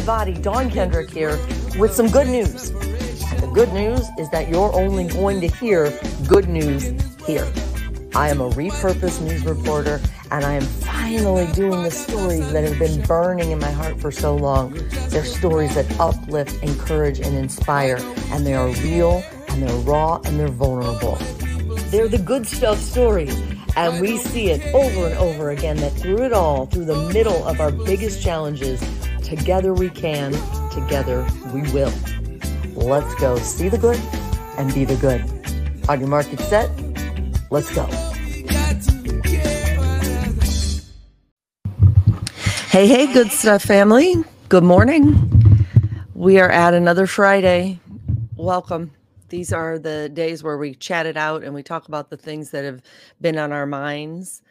everybody. Dawn Kendrick here with some good news. The good news is that you're only going to hear good news here. I am a repurposed news reporter, and I am finally doing the stories that have been burning in my heart for so long. They're stories that uplift, encourage, and inspire, and they are real, and they're raw, and they're vulnerable. They're the good stuff stories. And we see it over and over again that through it all, through the middle of our biggest challenges, together we can, together we will. Let's go see the good and be the good. On your market set, let's go. Hey, hey, good stuff, family. Good morning. We are at another Friday. Welcome. These are the days where we chat it out and we talk about the things that have been on our minds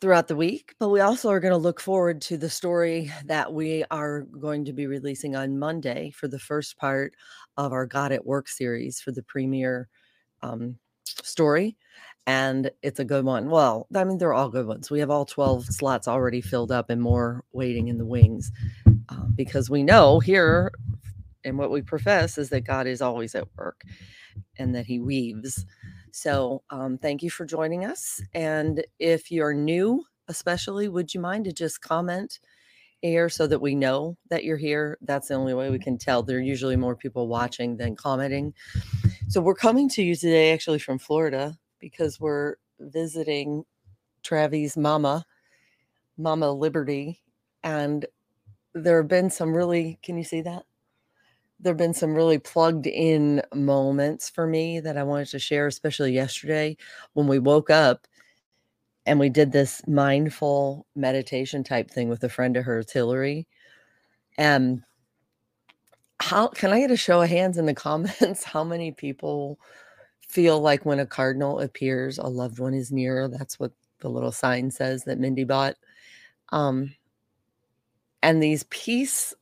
throughout the week. But we also are going to look forward to the story that we are going to be releasing on Monday for the first part of our God at Work series for the premiere um, story. And it's a good one. Well, I mean, they're all good ones. We have all 12 slots already filled up and more waiting in the wings uh, because we know here and what we profess is that God is always at work and that he weaves. So, um, thank you for joining us. And if you're new, especially, would you mind to just comment here so that we know that you're here? That's the only way we can tell. There are usually more people watching than commenting. So, we're coming to you today actually from Florida because we're visiting Travi's mama, Mama Liberty. And there have been some really, can you see that? There have been some really plugged in moments for me that I wanted to share, especially yesterday when we woke up and we did this mindful meditation type thing with a friend of hers, Hillary. And how can I get a show of hands in the comments? How many people feel like when a cardinal appears, a loved one is near? That's what the little sign says that Mindy bought. Um, and these peace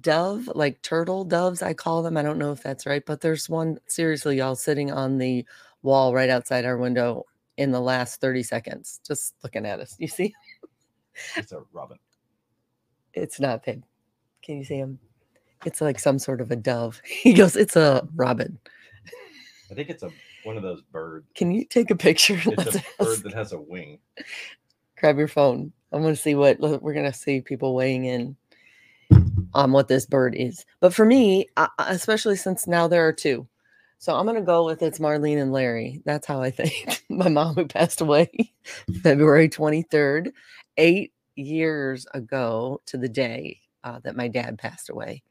dove, like turtle doves, I call them. I don't know if that's right, but there's one seriously, y'all, sitting on the wall right outside our window in the last 30 seconds, just looking at us. You see? It's a robin. It's not pig. Can you see him? It's like some sort of a dove. He goes, It's a robin. I think it's a one of those birds. Can you take a picture? It's a bird that has a wing. Grab your phone. I'm going to see what we're going to see people weighing in on what this bird is. But for me, especially since now there are two, so I'm going to go with it's Marlene and Larry. That's how I think. My mom, who passed away February 23rd, eight years ago to the day uh, that my dad passed away,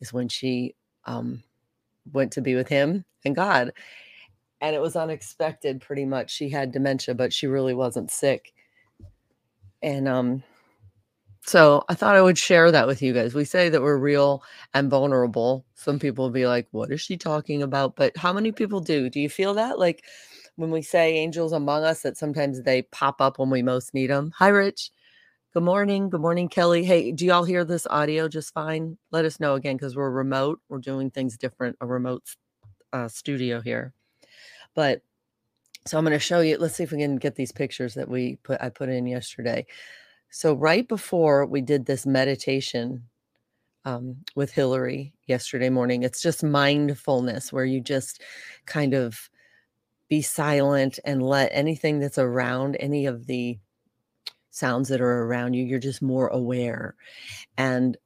is when she um, went to be with him and God. And it was unexpected, pretty much. She had dementia, but she really wasn't sick. And um, so I thought I would share that with you guys. We say that we're real and vulnerable. Some people will be like, what is she talking about? But how many people do? Do you feel that? Like when we say angels among us, that sometimes they pop up when we most need them. Hi, Rich. Good morning. Good morning, Kelly. Hey, do y'all hear this audio just fine? Let us know again because we're remote. We're doing things different, a remote uh, studio here. But so I'm going to show you. Let's see if we can get these pictures that we put I put in yesterday. So, right before we did this meditation um, with Hillary yesterday morning, it's just mindfulness where you just kind of be silent and let anything that's around, any of the sounds that are around you, you're just more aware and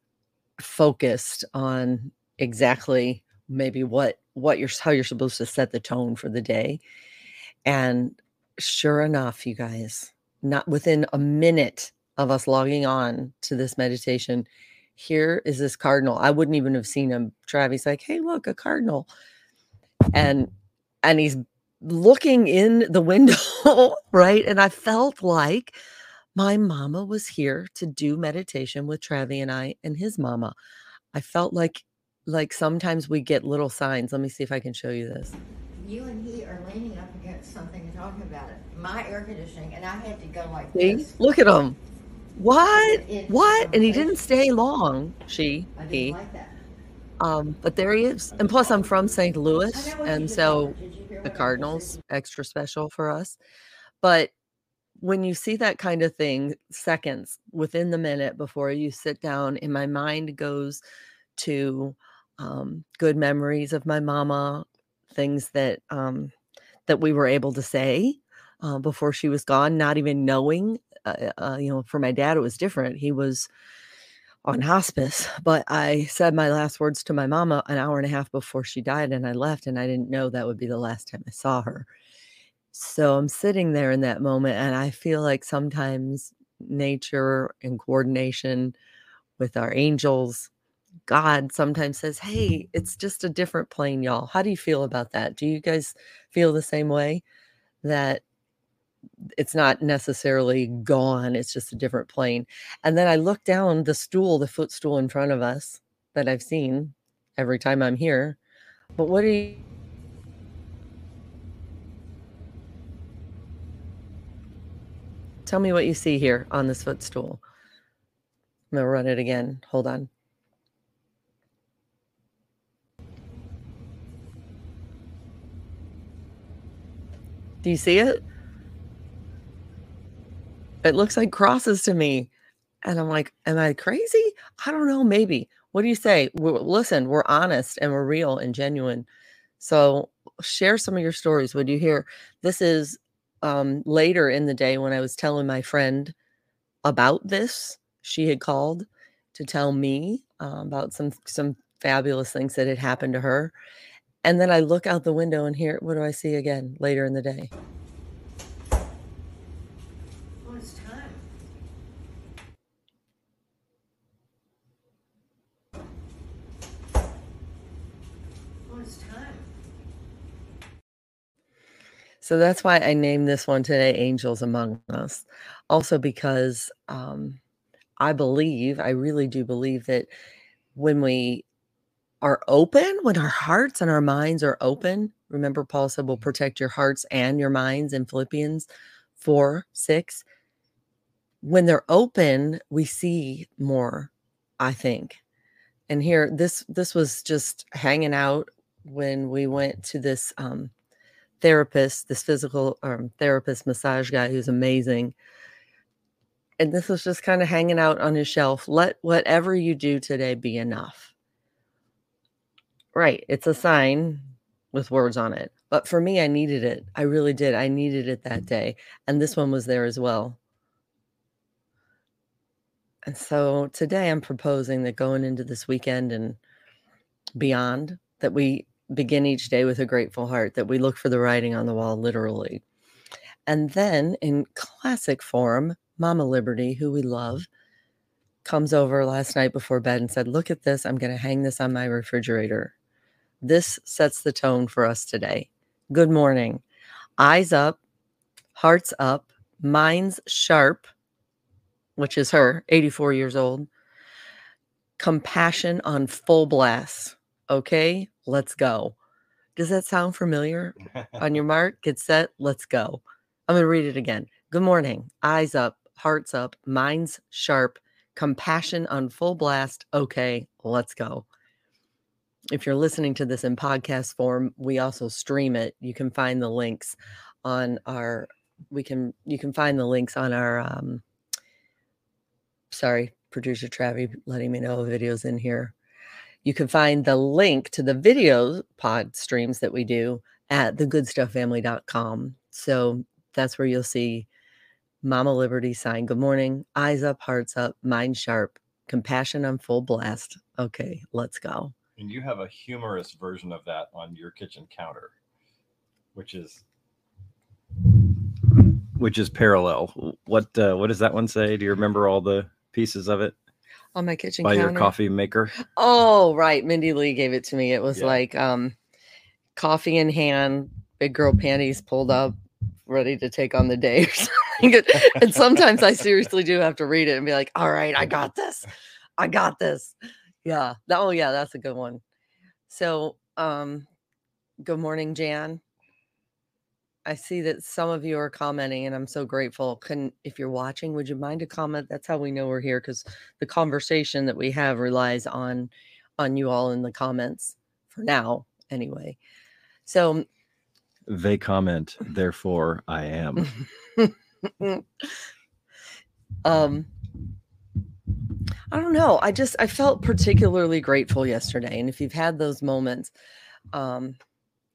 focused on exactly maybe what what you're how you're supposed to set the tone for the day. And sure enough you guys not within a minute of us logging on to this meditation, here is this cardinal. I wouldn't even have seen him. Travis like, hey, look, a cardinal. And and he's looking in the window, right? And I felt like my mama was here to do meditation with Travi and I and his mama. I felt like like sometimes we get little signs. Let me see if I can show you this. You and he are leaning up against something and talking about it. My air conditioning, and I had to go like see? this. Look at him. What? What? And he didn't stay long. She, he. Um, but there he is. And plus, I'm from St. Louis, and so the Cardinals extra special for us. But when you see that kind of thing, seconds within the minute before you sit down, and my mind goes to um, good memories of my mama, things that um, that we were able to say uh, before she was gone, not even knowing. Uh, uh, you know, for my dad, it was different. He was on hospice, but I said my last words to my mama an hour and a half before she died, and I left, and I didn't know that would be the last time I saw her. So I'm sitting there in that moment, and I feel like sometimes nature in coordination with our angels, God sometimes says, Hey, it's just a different plane, y'all. How do you feel about that? Do you guys feel the same way? That it's not necessarily gone, it's just a different plane. And then I look down the stool, the footstool in front of us that I've seen every time I'm here. But what do you tell me what you see here on this footstool? I'm gonna run it again. Hold on. Do you see it? It looks like crosses to me. And I'm like, am I crazy? I don't know. Maybe. What do you say? We're, listen, we're honest and we're real and genuine. So share some of your stories. Would you hear? This is um, later in the day when I was telling my friend about this. She had called to tell me uh, about some some fabulous things that had happened to her. And then I look out the window and here, what do I see again later in the day? Well, it's time. Time. So that's why I named this one today Angels Among Us. Also, because um, I believe, I really do believe that when we are open, when our hearts and our minds are open, remember Paul said, We'll protect your hearts and your minds in Philippians 4 6. When they're open, we see more, I think. And here, this this was just hanging out when we went to this um, therapist, this physical um, therapist massage guy who's amazing. And this was just kind of hanging out on his shelf. Let whatever you do today be enough. Right. It's a sign with words on it. But for me, I needed it. I really did. I needed it that day. And this one was there as well. And so today I'm proposing that going into this weekend and beyond, that we begin each day with a grateful heart, that we look for the writing on the wall, literally. And then in classic form, Mama Liberty, who we love, comes over last night before bed and said, Look at this. I'm going to hang this on my refrigerator. This sets the tone for us today. Good morning. Eyes up, hearts up, minds sharp, which is her, 84 years old. Compassion on full blast. Okay, let's go. Does that sound familiar? on your mark, get set, let's go. I'm going to read it again. Good morning. Eyes up, hearts up, minds sharp, compassion on full blast. Okay, let's go. If you're listening to this in podcast form, we also stream it. You can find the links on our we can you can find the links on our um sorry, producer Travi letting me know videos in here. You can find the link to the video pod streams that we do at thegoodstufffamily.com. So that's where you'll see Mama Liberty sign, good morning, eyes up, hearts up, mind sharp, compassion on full blast. Okay, let's go. And you have a humorous version of that on your kitchen counter, which is which is parallel. What uh, what does that one say? Do you remember all the pieces of it On my kitchen by counter. your coffee maker? Oh, right. Mindy Lee gave it to me. It was Yeah. like um coffee in hand, big girl panties pulled up, ready to take on the day or something. and sometimes I seriously do have to read it and be like, all right, I got this. I got this. Yeah. Oh yeah, that's a good one. So um good morning, Jan. I see that some of you are commenting and I'm so grateful. Can if you're watching, would you mind to comment? That's how we know we're here because the conversation that we have relies on on you all in the comments for now anyway. So They comment, therefore I am. um I don't know. I just I felt particularly grateful yesterday. And if you've had those moments, um,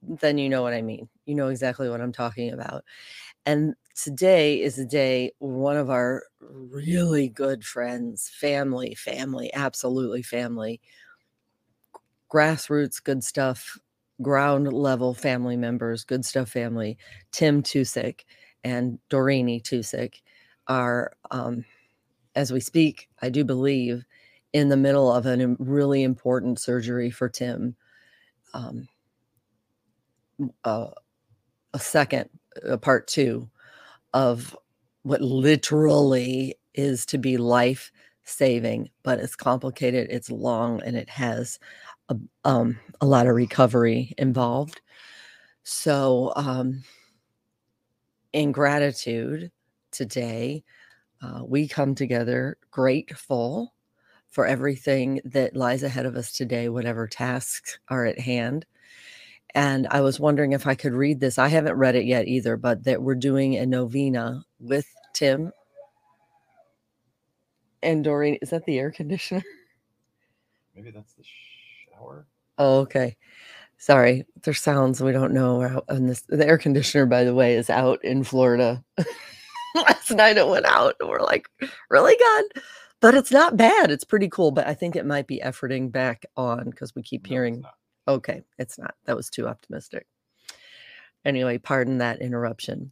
then you know what I mean. You know exactly what I'm talking about. And today is a day one of our really good friends, family, family, absolutely family, grassroots, good stuff, ground level family members, good stuff family, Tim Tusick and Dorini Tusick are um, as we speak, I do believe, in the middle of a really important surgery for Tim. Um, uh, a second, a part two of what literally is to be life saving, but it's complicated, it's long, and it has a, um, a lot of recovery involved. So, um, in gratitude today, uh, we come together grateful for everything that lies ahead of us today, whatever tasks are at hand. And I was wondering if I could read this. I haven't read it yet either, but that we're doing a novena with Tim and Doreen. Is that the air conditioner? Maybe that's the shower. Oh, okay. Sorry, there's sounds we don't know. And this, the air conditioner, by the way, is out in Florida. last night it went out and we're like, really God? But it's not bad. It's pretty cool. But I think it might be efforting back on because we keep No, hearing. Okay, it's not. That was too optimistic. Anyway, pardon that interruption.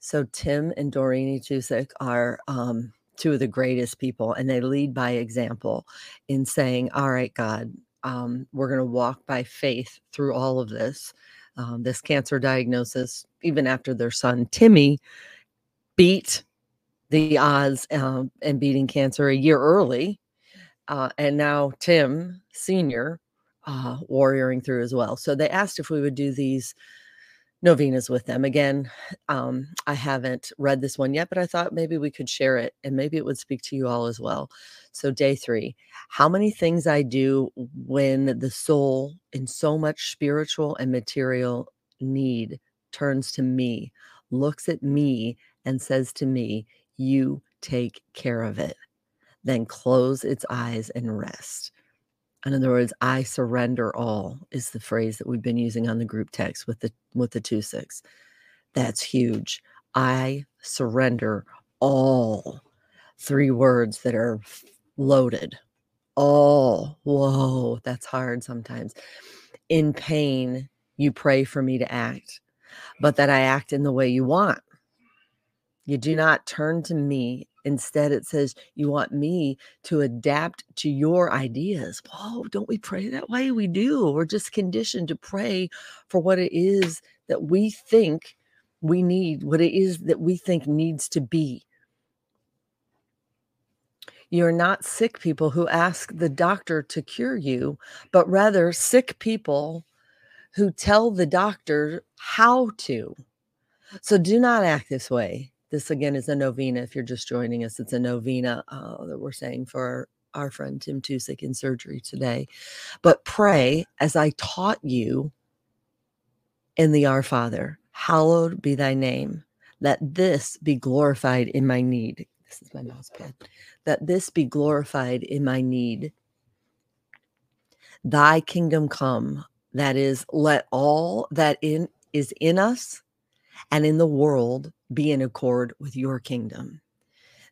So Tim and Dorini Tusick are um, two of the greatest people, and they lead by example in saying, All right, God, um, we're going to walk by faith through all of this. Um, this cancer diagnosis, even after their son Timmy beat the odds um, and beating cancer a year early. Uh, and now Tim, senior, uh, warrioring through as well. So they asked if we would do these novenas with them. Again, um, I haven't read this one yet, but I thought maybe we could share it and maybe it would speak to you all as well. So, day three how many things I do when the soul, in so much spiritual and material need, turns to me, looks at me, and says to me, You take care of it. Then close its eyes and rest. In other words, I surrender all is the phrase that we've been using on the group text with the with the Tusicks. That's huge. I surrender all. Three words that are loaded. All. Whoa, that's hard sometimes. In pain, you pray for me to act, but that I act in the way you want. You do not turn to me. Instead, it says you want me to adapt to your ideas. Whoa, don't we pray that way? We do. We're just conditioned to pray for what it is that we think we need, what it is that we think needs to be. You're not sick people who ask the doctor to cure you, but rather sick people who tell the doctor how to. So do not act this way. This again is a novena. If you're just joining us, it's a novena uh, that we're saying for our, our friend Tim Tusick in surgery today. But pray as I taught you in the Our Father, hallowed be thy name. Let this be glorified in my need. This is my mouse pad. That this be glorified in my need. Thy kingdom come. That is, let all that in is in us and in the world be in accord with your kingdom.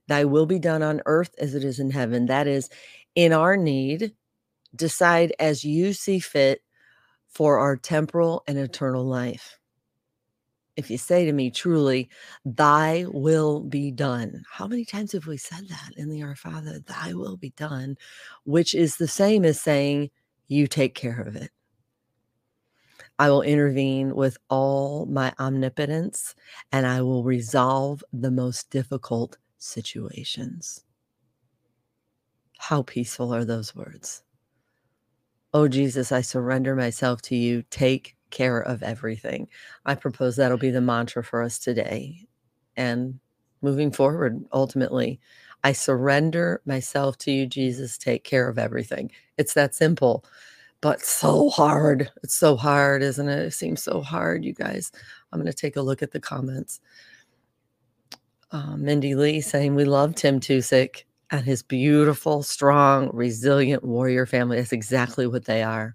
Thy will be done on earth as it is in heaven. That is, in our need, decide as you see fit for our temporal and eternal life. If you say to me, truly, thy will be done. How many times have we said that in the Our Father? Thy will be done, which is the same as saying, you take care of it. I will intervene with all my omnipotence and I will resolve the most difficult situations. How peaceful are those words? Oh, Jesus, I surrender myself to you. Take care of everything. I propose that'll be the mantra for us today. And moving forward, ultimately, I surrender myself to you, Jesus. Take care of everything. It's that simple but so hard. It's so hard, isn't it? It seems so hard, you guys. I'm going to take a look at the comments. uh, Mindy Lee saying we love Tim Tusick and his beautiful, strong, resilient warrior family. That's exactly what they are.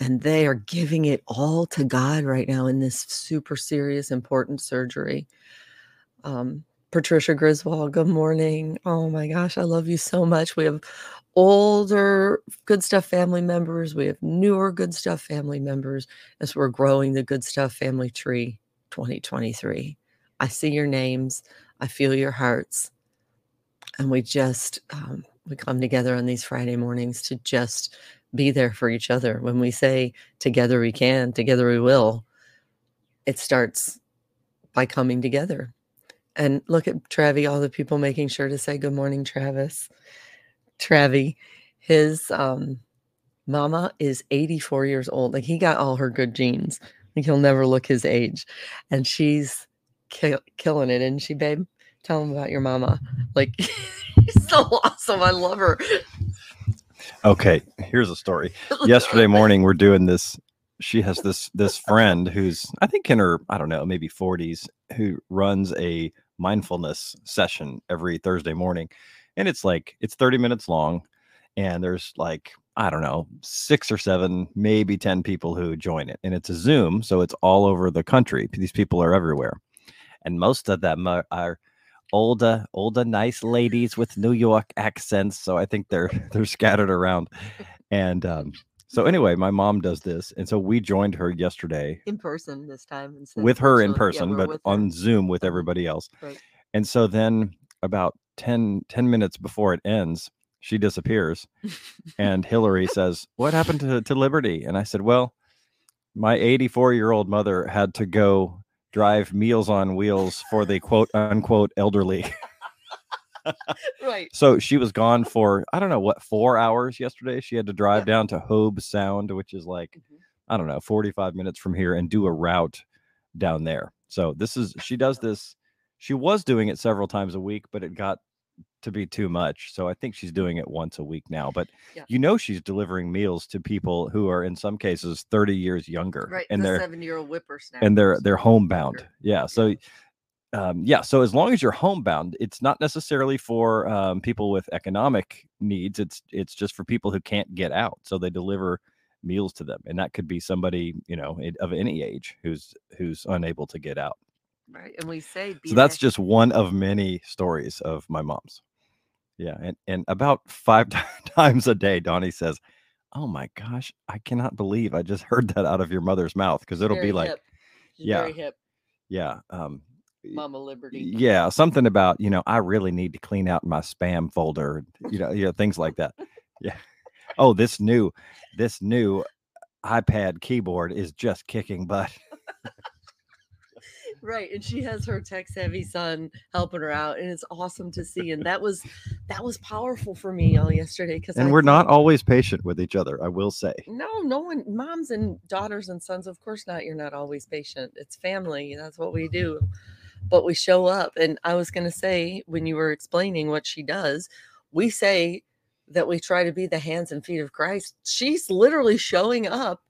And they are giving it all to God right now in this super serious, important surgery. Um, Patricia Griswold, good morning. Oh my gosh, I love you so much. We have older good stuff family members, we have newer good stuff family members as we're growing the good stuff family tree 2023. I see your names, I feel your hearts, and we just um, we come together on these Friday mornings to just be there for each other. When we say together we can, together we will, it starts by coming together. And look at Travi, all the people making sure to say good morning, Travis. Travi, his um, mama is 84 years old. Like he got all her good genes. Like he'll never look his age. And she's ki- killing it, isn't she, babe, tell him about your mama. Like she's so awesome. I love her. Okay, here's a story. Yesterday morning, we're doing this. She has this this friend who's I think in her I don't know maybe 40s who runs a mindfulness session every Thursday morning, and it's like it's 30 minutes long, and there's like I don't know six or seven maybe 10 people who join it, and it's a Zoom, so it's all over the country. These people are everywhere, and most of them are, are older older nice ladies with new york accents so i think they're they're scattered around and um so anyway my mom does this and so we joined her yesterday In person this time. with her in virtual. Yeah, person but on zoom with Mhm. everybody else Right. and so then about 10 10 minutes before it ends she disappears and hillary says what happened to, to liberty and i said well my 84 year old mother had to go drive meals on wheels for the quote unquote elderly right. So she was gone for I don't know what four hours yesterday. She had to drive down to Hobe Sound, which is like Mhm. I don't know forty five minutes from here, and do a route down there. So this is she does this. She was doing it several times a week, but it got to be too much. So I think she's doing it once a week now. But Yeah. you know she's delivering meals to people who are in some cases thirty years younger, Right. and the they're seven year old whippersnapper. and they're they're homebound. Yeah. So um, yeah. So as long as you're homebound, it's not necessarily for um, people with economic needs. It's it's just for people who can't get out. So they deliver meals to them, and that could be somebody you know of any age who's who's unable to get out. Right. And we say, be So that's just one of many stories of my mom's. Yeah, and and about five ti- times a day, Donnie says, "Oh my gosh, I cannot believe I just heard that out of your mother's mouth," because it'll Very be like. Yeah. Very hip. yeah, um, Mama Liberty. yeah something about you know i really need to clean out my spam folder you know you know things like that yeah oh this new this new ipad keyboard is just kicking butt right and she has her tech savvy son helping her out and it's awesome to see and that was that was powerful for me all yesterday because and we're not always patient with each other i will say. No no one moms and daughters and sons of course not you're not always patient it's family that's what we do but we show up and i was going to say when you were explaining what she does we say that we try to be the hands and feet of christ she's literally showing up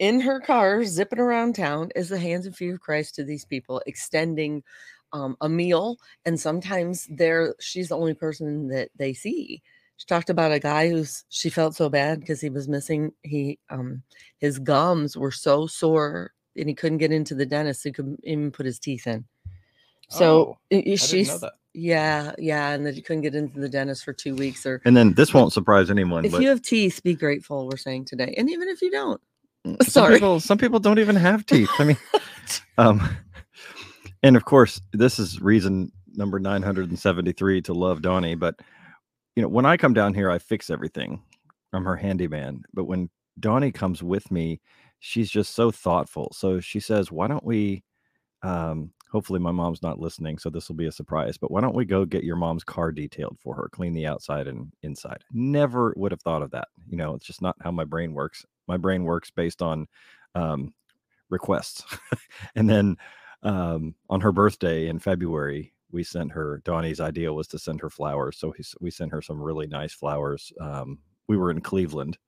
in her car, zipping around town is the hands and feet of Christ to these people, extending um, a meal. And sometimes they're she's the only person that they see. She talked about a guy who's she felt so bad because he was missing he um his gums were so sore and he couldn't get into the dentist. He couldn't even put his teeth in. So know she's yeah, yeah, and that he couldn't get into the dentist for two weeks. Or and then this won't surprise anyone if but you have teeth, be grateful. We're saying today, and even if you don't, some people some people don't even have teeth. I mean um and of course this is reason number 973 to love donnie but you know when i come down here i fix everything i'm her handyman but when donnie comes with me she's just so thoughtful. So she says why don't we um hopefully my mom's not listening so this will be a surprise but why don't we go get your mom's car detailed for her clean the outside and inside. Never would have thought of that. You know it's just not how my brain works my brain works based on um requests. And then um on her birthday in february we sent her donnie's idea was to send her flowers so he, we sent her some really nice flowers um we were in cleveland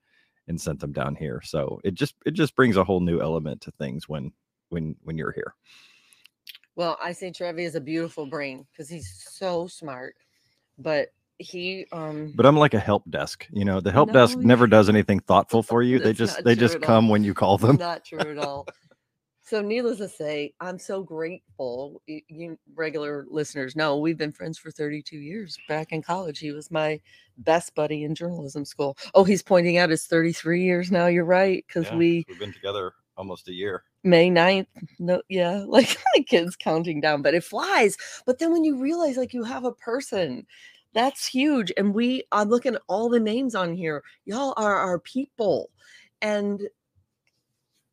and sent them down here. So it just it just brings a whole new element to things when when when you're here. Well, I say Trevi is a beautiful brain because he's so smart, but he um But I'm like a help desk. You know, the help desk never does anything thoughtful for you. They just they just at all. come when you call them. not true at all. So, needless to say, I'm so grateful. You regular listeners know we've been friends for 32 years. Back in college, he was my best buddy in journalism school. Oh, he's pointing out it's 33 years now. You're right, because Yeah, we we've been together almost a year. May 9th. No, yeah, like my kids counting down, but it flies. But then when you realize like you have a person, that's huge. And we, I'm looking at all the names on here. Y'all are our people. And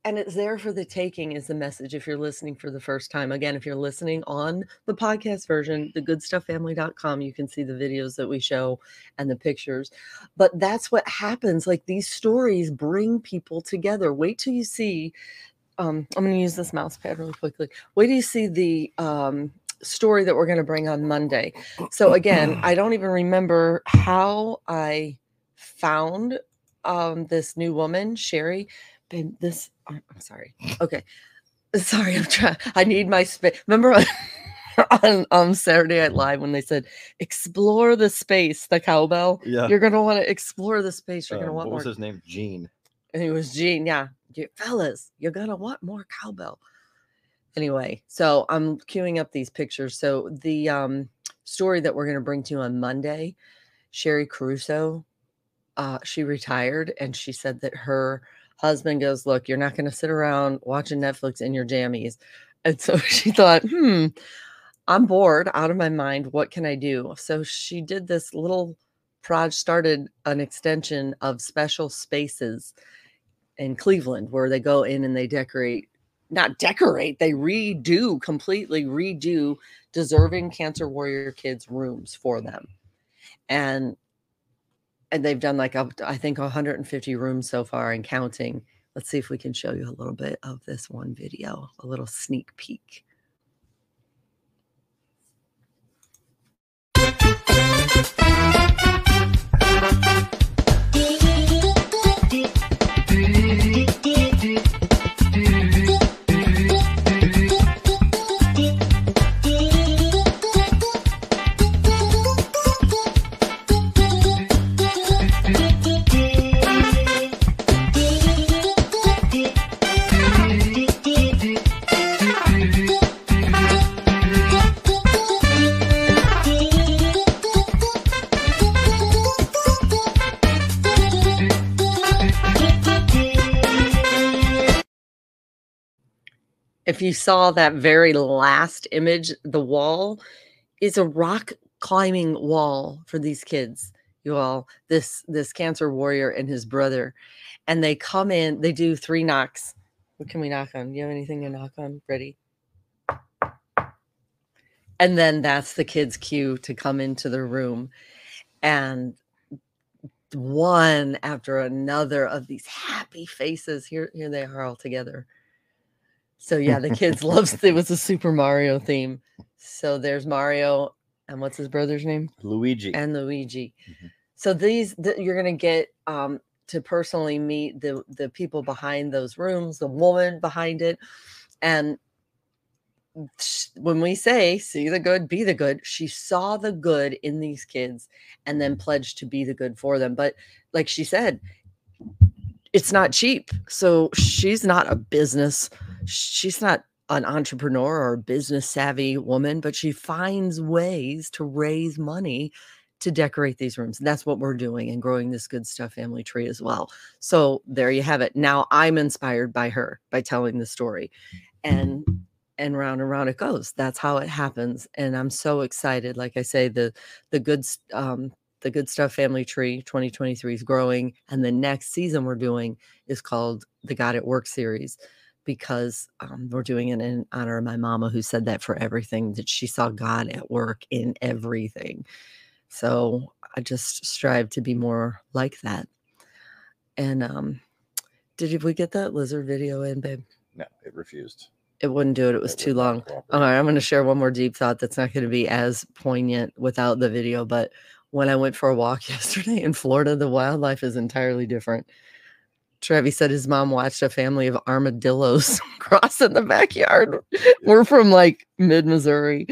and it's there for the taking is the message if you're listening for the first time again if you're listening on the podcast version thegoodstufffamily.com you can see the videos that we show and the pictures but that's what happens like these stories bring people together wait till you see um, i'm going to use this mouse pad really quickly wait till you see the um, story that we're going to bring on monday so again i don't even remember how i found um, this new woman sherry babe, this I'm I'm sorry. Okay. Sorry, I'm trying. I need my space. Remember on, on um, Saturday Night Live when they said, explore the space, the cowbell? Yeah. You're going to want to explore the space. You're Uh, going to want what more. was his name? Gene. And it was Gene. Yeah. You, fellas, you're going to want more cowbell. Anyway, so I'm queuing up these pictures. So the um, story that we're going to bring to you on Monday, Sherry Caruso, uh, she retired and she said that her husband goes, Look, you're not going to sit around watching Netflix in your jammies. And so she thought, hmm, I'm bored out of my mind. What can I do? So she did this little project, started an extension of special spaces in Cleveland where they go in and they decorate, not decorate, they redo, completely redo deserving cancer warrior kids' rooms for them. And and they've done like up I think 150 rooms so far and counting. Let's see if we can show you a little bit of this one video, a little sneak peek. If you saw that very last image, the wall is a rock climbing wall for these kids. You all, this this cancer warrior and his brother, and they come in. They do three knocks. What can we knock on? You have anything to knock on? Ready? And then that's the kids' cue to come into the room, and one after another of these happy faces. Here, here they are all together. So yeah, the kids loves it was a Super Mario theme. So there's Mario and what's his brother's name? Luigi. And Luigi. Mhm. So these th- you're gonna get um to personally meet the the people behind those rooms, the woman behind it, and when we say see the good, be the good, she saw the good in these kids and then pledged to be the good for them. But like she said, it's not cheap. So she's not a business, she's not an entrepreneur or business savvy woman, but she finds ways to raise money to decorate these rooms. And that's what we're doing and growing this good stuff family tree as well. So there you have it. Now I'm inspired by her by telling the story. And and round and round it goes. That's how it happens. And I'm so excited. Like I say, the the good um the good stuff family tree 2023 is growing. And the next season we're doing is called the God at Work series because um, we're doing it in honor of my mama who said that for everything that she saw God at work in everything. So I just strive to be more like that. And um, did we get that lizard video in, babe? no, it refused. It wouldn't do it. It was It too long. All right, I'm going to share one more deep thought that's not going to be as poignant without the video. But when I went for a walk yesterday in Florida, the wildlife is entirely different. Trevi said his mom watched a family of armadillos cross in the backyard. We're from like mid Missouri.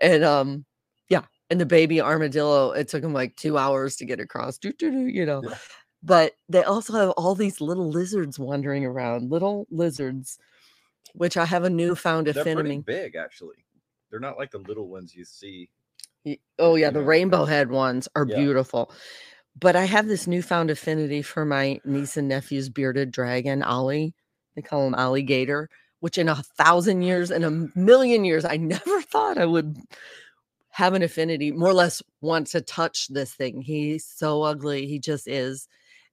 And um, yeah, and the baby armadillo, it took him like two hours to get across, doo, doo, doo, you know. Yeah. But they also have all these little lizards wandering around, little lizards, which I have a newfound They're affinity. big, actually. They're not like the little ones you see. Oh yeah, the rainbow head ones are Yeah. beautiful. But I have this newfound affinity for my niece and nephew's bearded dragon, Ollie. They call him alligator, which in a thousand years, in a million years, I never thought I would have an affinity, more or less want to touch this thing. He's so ugly. He just is.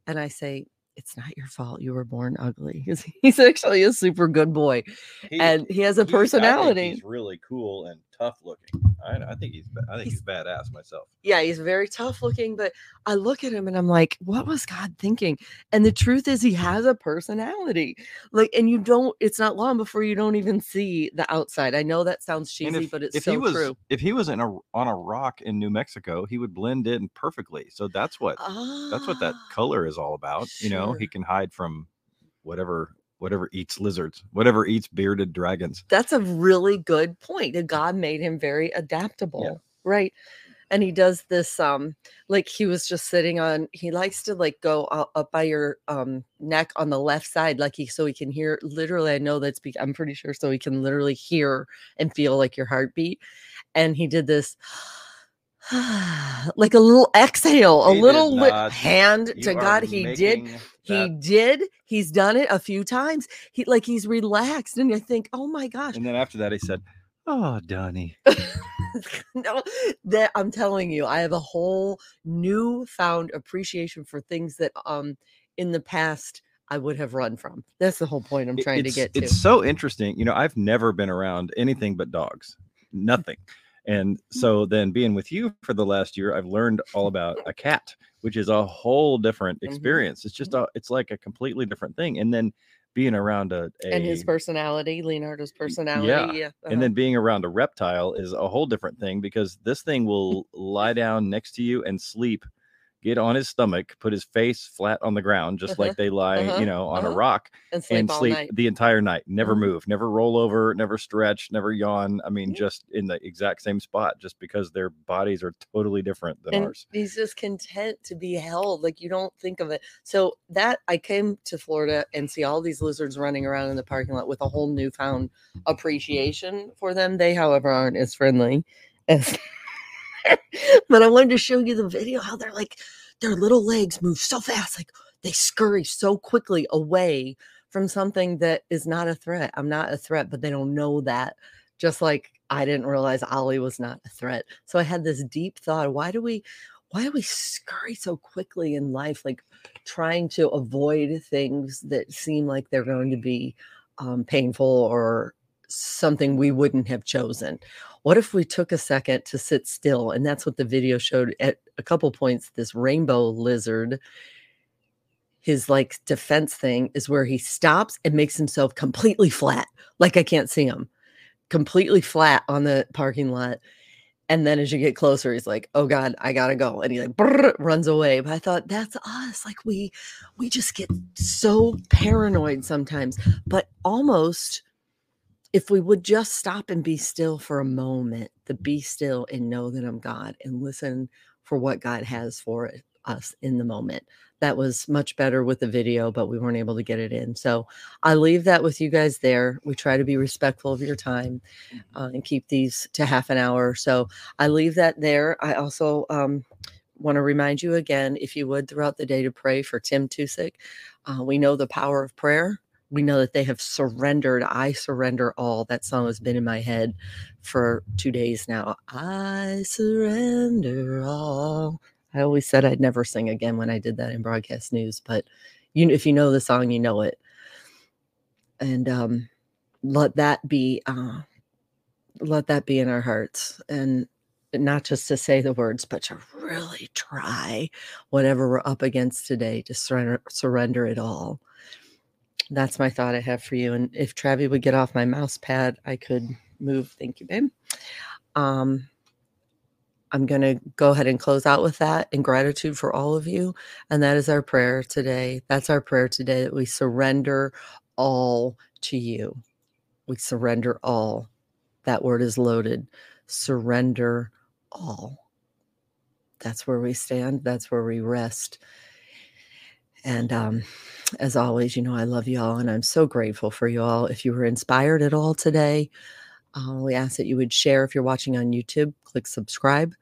And I say, it's not your fault. You were born ugly. He's, he's actually a super good boy. He- and he has a personality. he's really cool and tough looking. I, I think he's. I think he's, badass myself. yeah, he's very tough looking, but I look at him and I'm like, what was God thinking? And the truth is he has a personality. Like, and you don't, it's not long before you don't even see the outside. I know that sounds cheesy, if, but it's if so he was true. if he was in a on a rock in New Mexico, he would blend in perfectly. So that's what that's what that Ah, color is all about. You know, he can hide from whatever whatever eats lizards, whatever eats bearded dragons. That's a really good point. God made him very adaptable. Right. And he does this um like he was just sitting on he likes to like go up, up by your um neck on the left side like he so he can hear literally I know that's be, I'm pretty sure so he can literally hear and feel like your heartbeat and he did this like a little exhale a He little li- hand You to God he did he did he's done it a few times he like he's relaxed and I think oh my gosh and then after that, he said, "Oh, Donnie." no, that I'm telling you, I have a whole newfound appreciation for things that um in the past I would have run from. That's the whole point I'm trying to get to. It's so interesting. You know, I've never been around anything but dogs, nothing. And Hmm. so then being with you for the last year, I've learned all about a cat, which is a whole different Mhm. experience. It's just a, it's like a completely different thing. And then being around a, a and his personality, Leonardo's personality. Yeah. and uh-huh. then being around a reptile is a whole different thing because this thing will lie down next to you and sleep get on his stomach put his face flat on the ground just Uh-huh, like they lie uh-huh, you know on a uh-huh. rock and sleep and sleep the entire night never move never roll over never stretch never yawn i mean just in the exact same spot just because their bodies are totally different than and ours. he's just content to be held like you don't think of it. So that i came to florida and see all these lizards running around in the parking lot with a whole newfound appreciation for them. They however aren't as friendly as but i wanted to show you the video how they're like their little legs move so fast like they scurry so quickly away from something that is not a threat. I'm not a threat but they don't know that. Just like I didn't realize Ollie was not a threat. So I had this deep thought: why do we, why do we scurry so quickly in life, like trying to avoid things that seem like they're going to be um, painful or something we wouldn't have chosen? What if we took a second to sit still? And that's what the video showed at a couple points. This rainbow lizard his like defense thing is where he stops and makes himself completely flat, like I can't see him, completely flat on the parking lot. And then as you get closer, he's like, "Oh God, I gotta go," and he like runs away. But I thought that's us. Like we, we just get so paranoid sometimes. But almost, if we would just stop and be still for a moment, to be still and know that I'm God and listen for what God has for us in the moment. That was much better with the video, but we weren't able to get it in. So I leave that with you guys there. We try to be respectful of your time uh, and keep these to half an hour. So I leave that there. I also um, want to remind you again, if you would, throughout the day to pray for Tim Tusick. Uh, we know the power of prayer. We know that they have surrendered. I surrender all. That song has been in my head for two days now. I surrender all. I always said I'd never sing again when I did that in broadcast news, but you, if you know the song, you know it. And um, let that be, uh, let that be in our hearts, and not just to say the words, but to really try whatever we're up against today to surrender, surrender it all. That's my thought I have for you. And if Travi would get off my mouse pad, I could move. Thank you, babe. Um, I'm going to go ahead and close out with that in gratitude for all of you. And that is our prayer today. That's our prayer today that we surrender all to you. We surrender all. That word is loaded. Surrender all. That's where we stand. That's where we rest. And um, as always, you know, I love you all and I'm so grateful for you all. If you were inspired at all today, uh, we ask that you would share. If you're watching on YouTube, click subscribe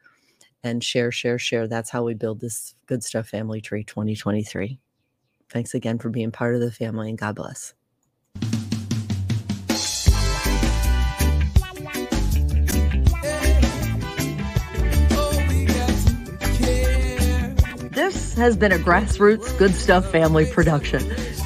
and share, share, share. That's how we build this Good Stuff Family Tree 2023. Thanks again for being part of the family and God bless. Has been a grassroots Good Stuff family production.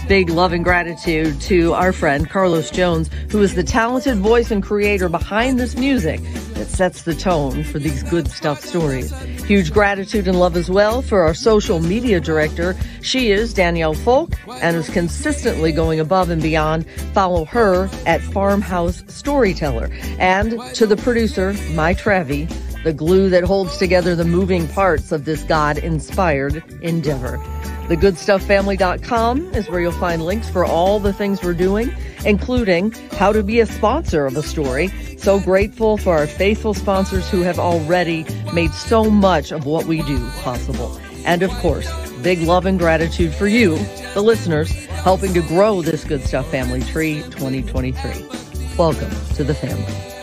Big love and gratitude to our friend Carlos Jones, who is the talented voice and creator behind this music that sets the tone for these good stuff stories. Huge gratitude and love as well for our social media director. She is Danielle Folk and is consistently going above and beyond. Follow her at Farmhouse Storyteller. And to the producer, My Trevi, the glue that holds together the moving parts of this God inspired endeavor. TheGoodStuffFamily.com is where you'll find links for all the things we're doing, including how to be a sponsor of a story. So grateful for our faithful sponsors who have already made so much of what we do possible. And of course, big love and gratitude for you, the listeners, helping to grow this Good Stuff Family Tree 2023. Welcome to the family.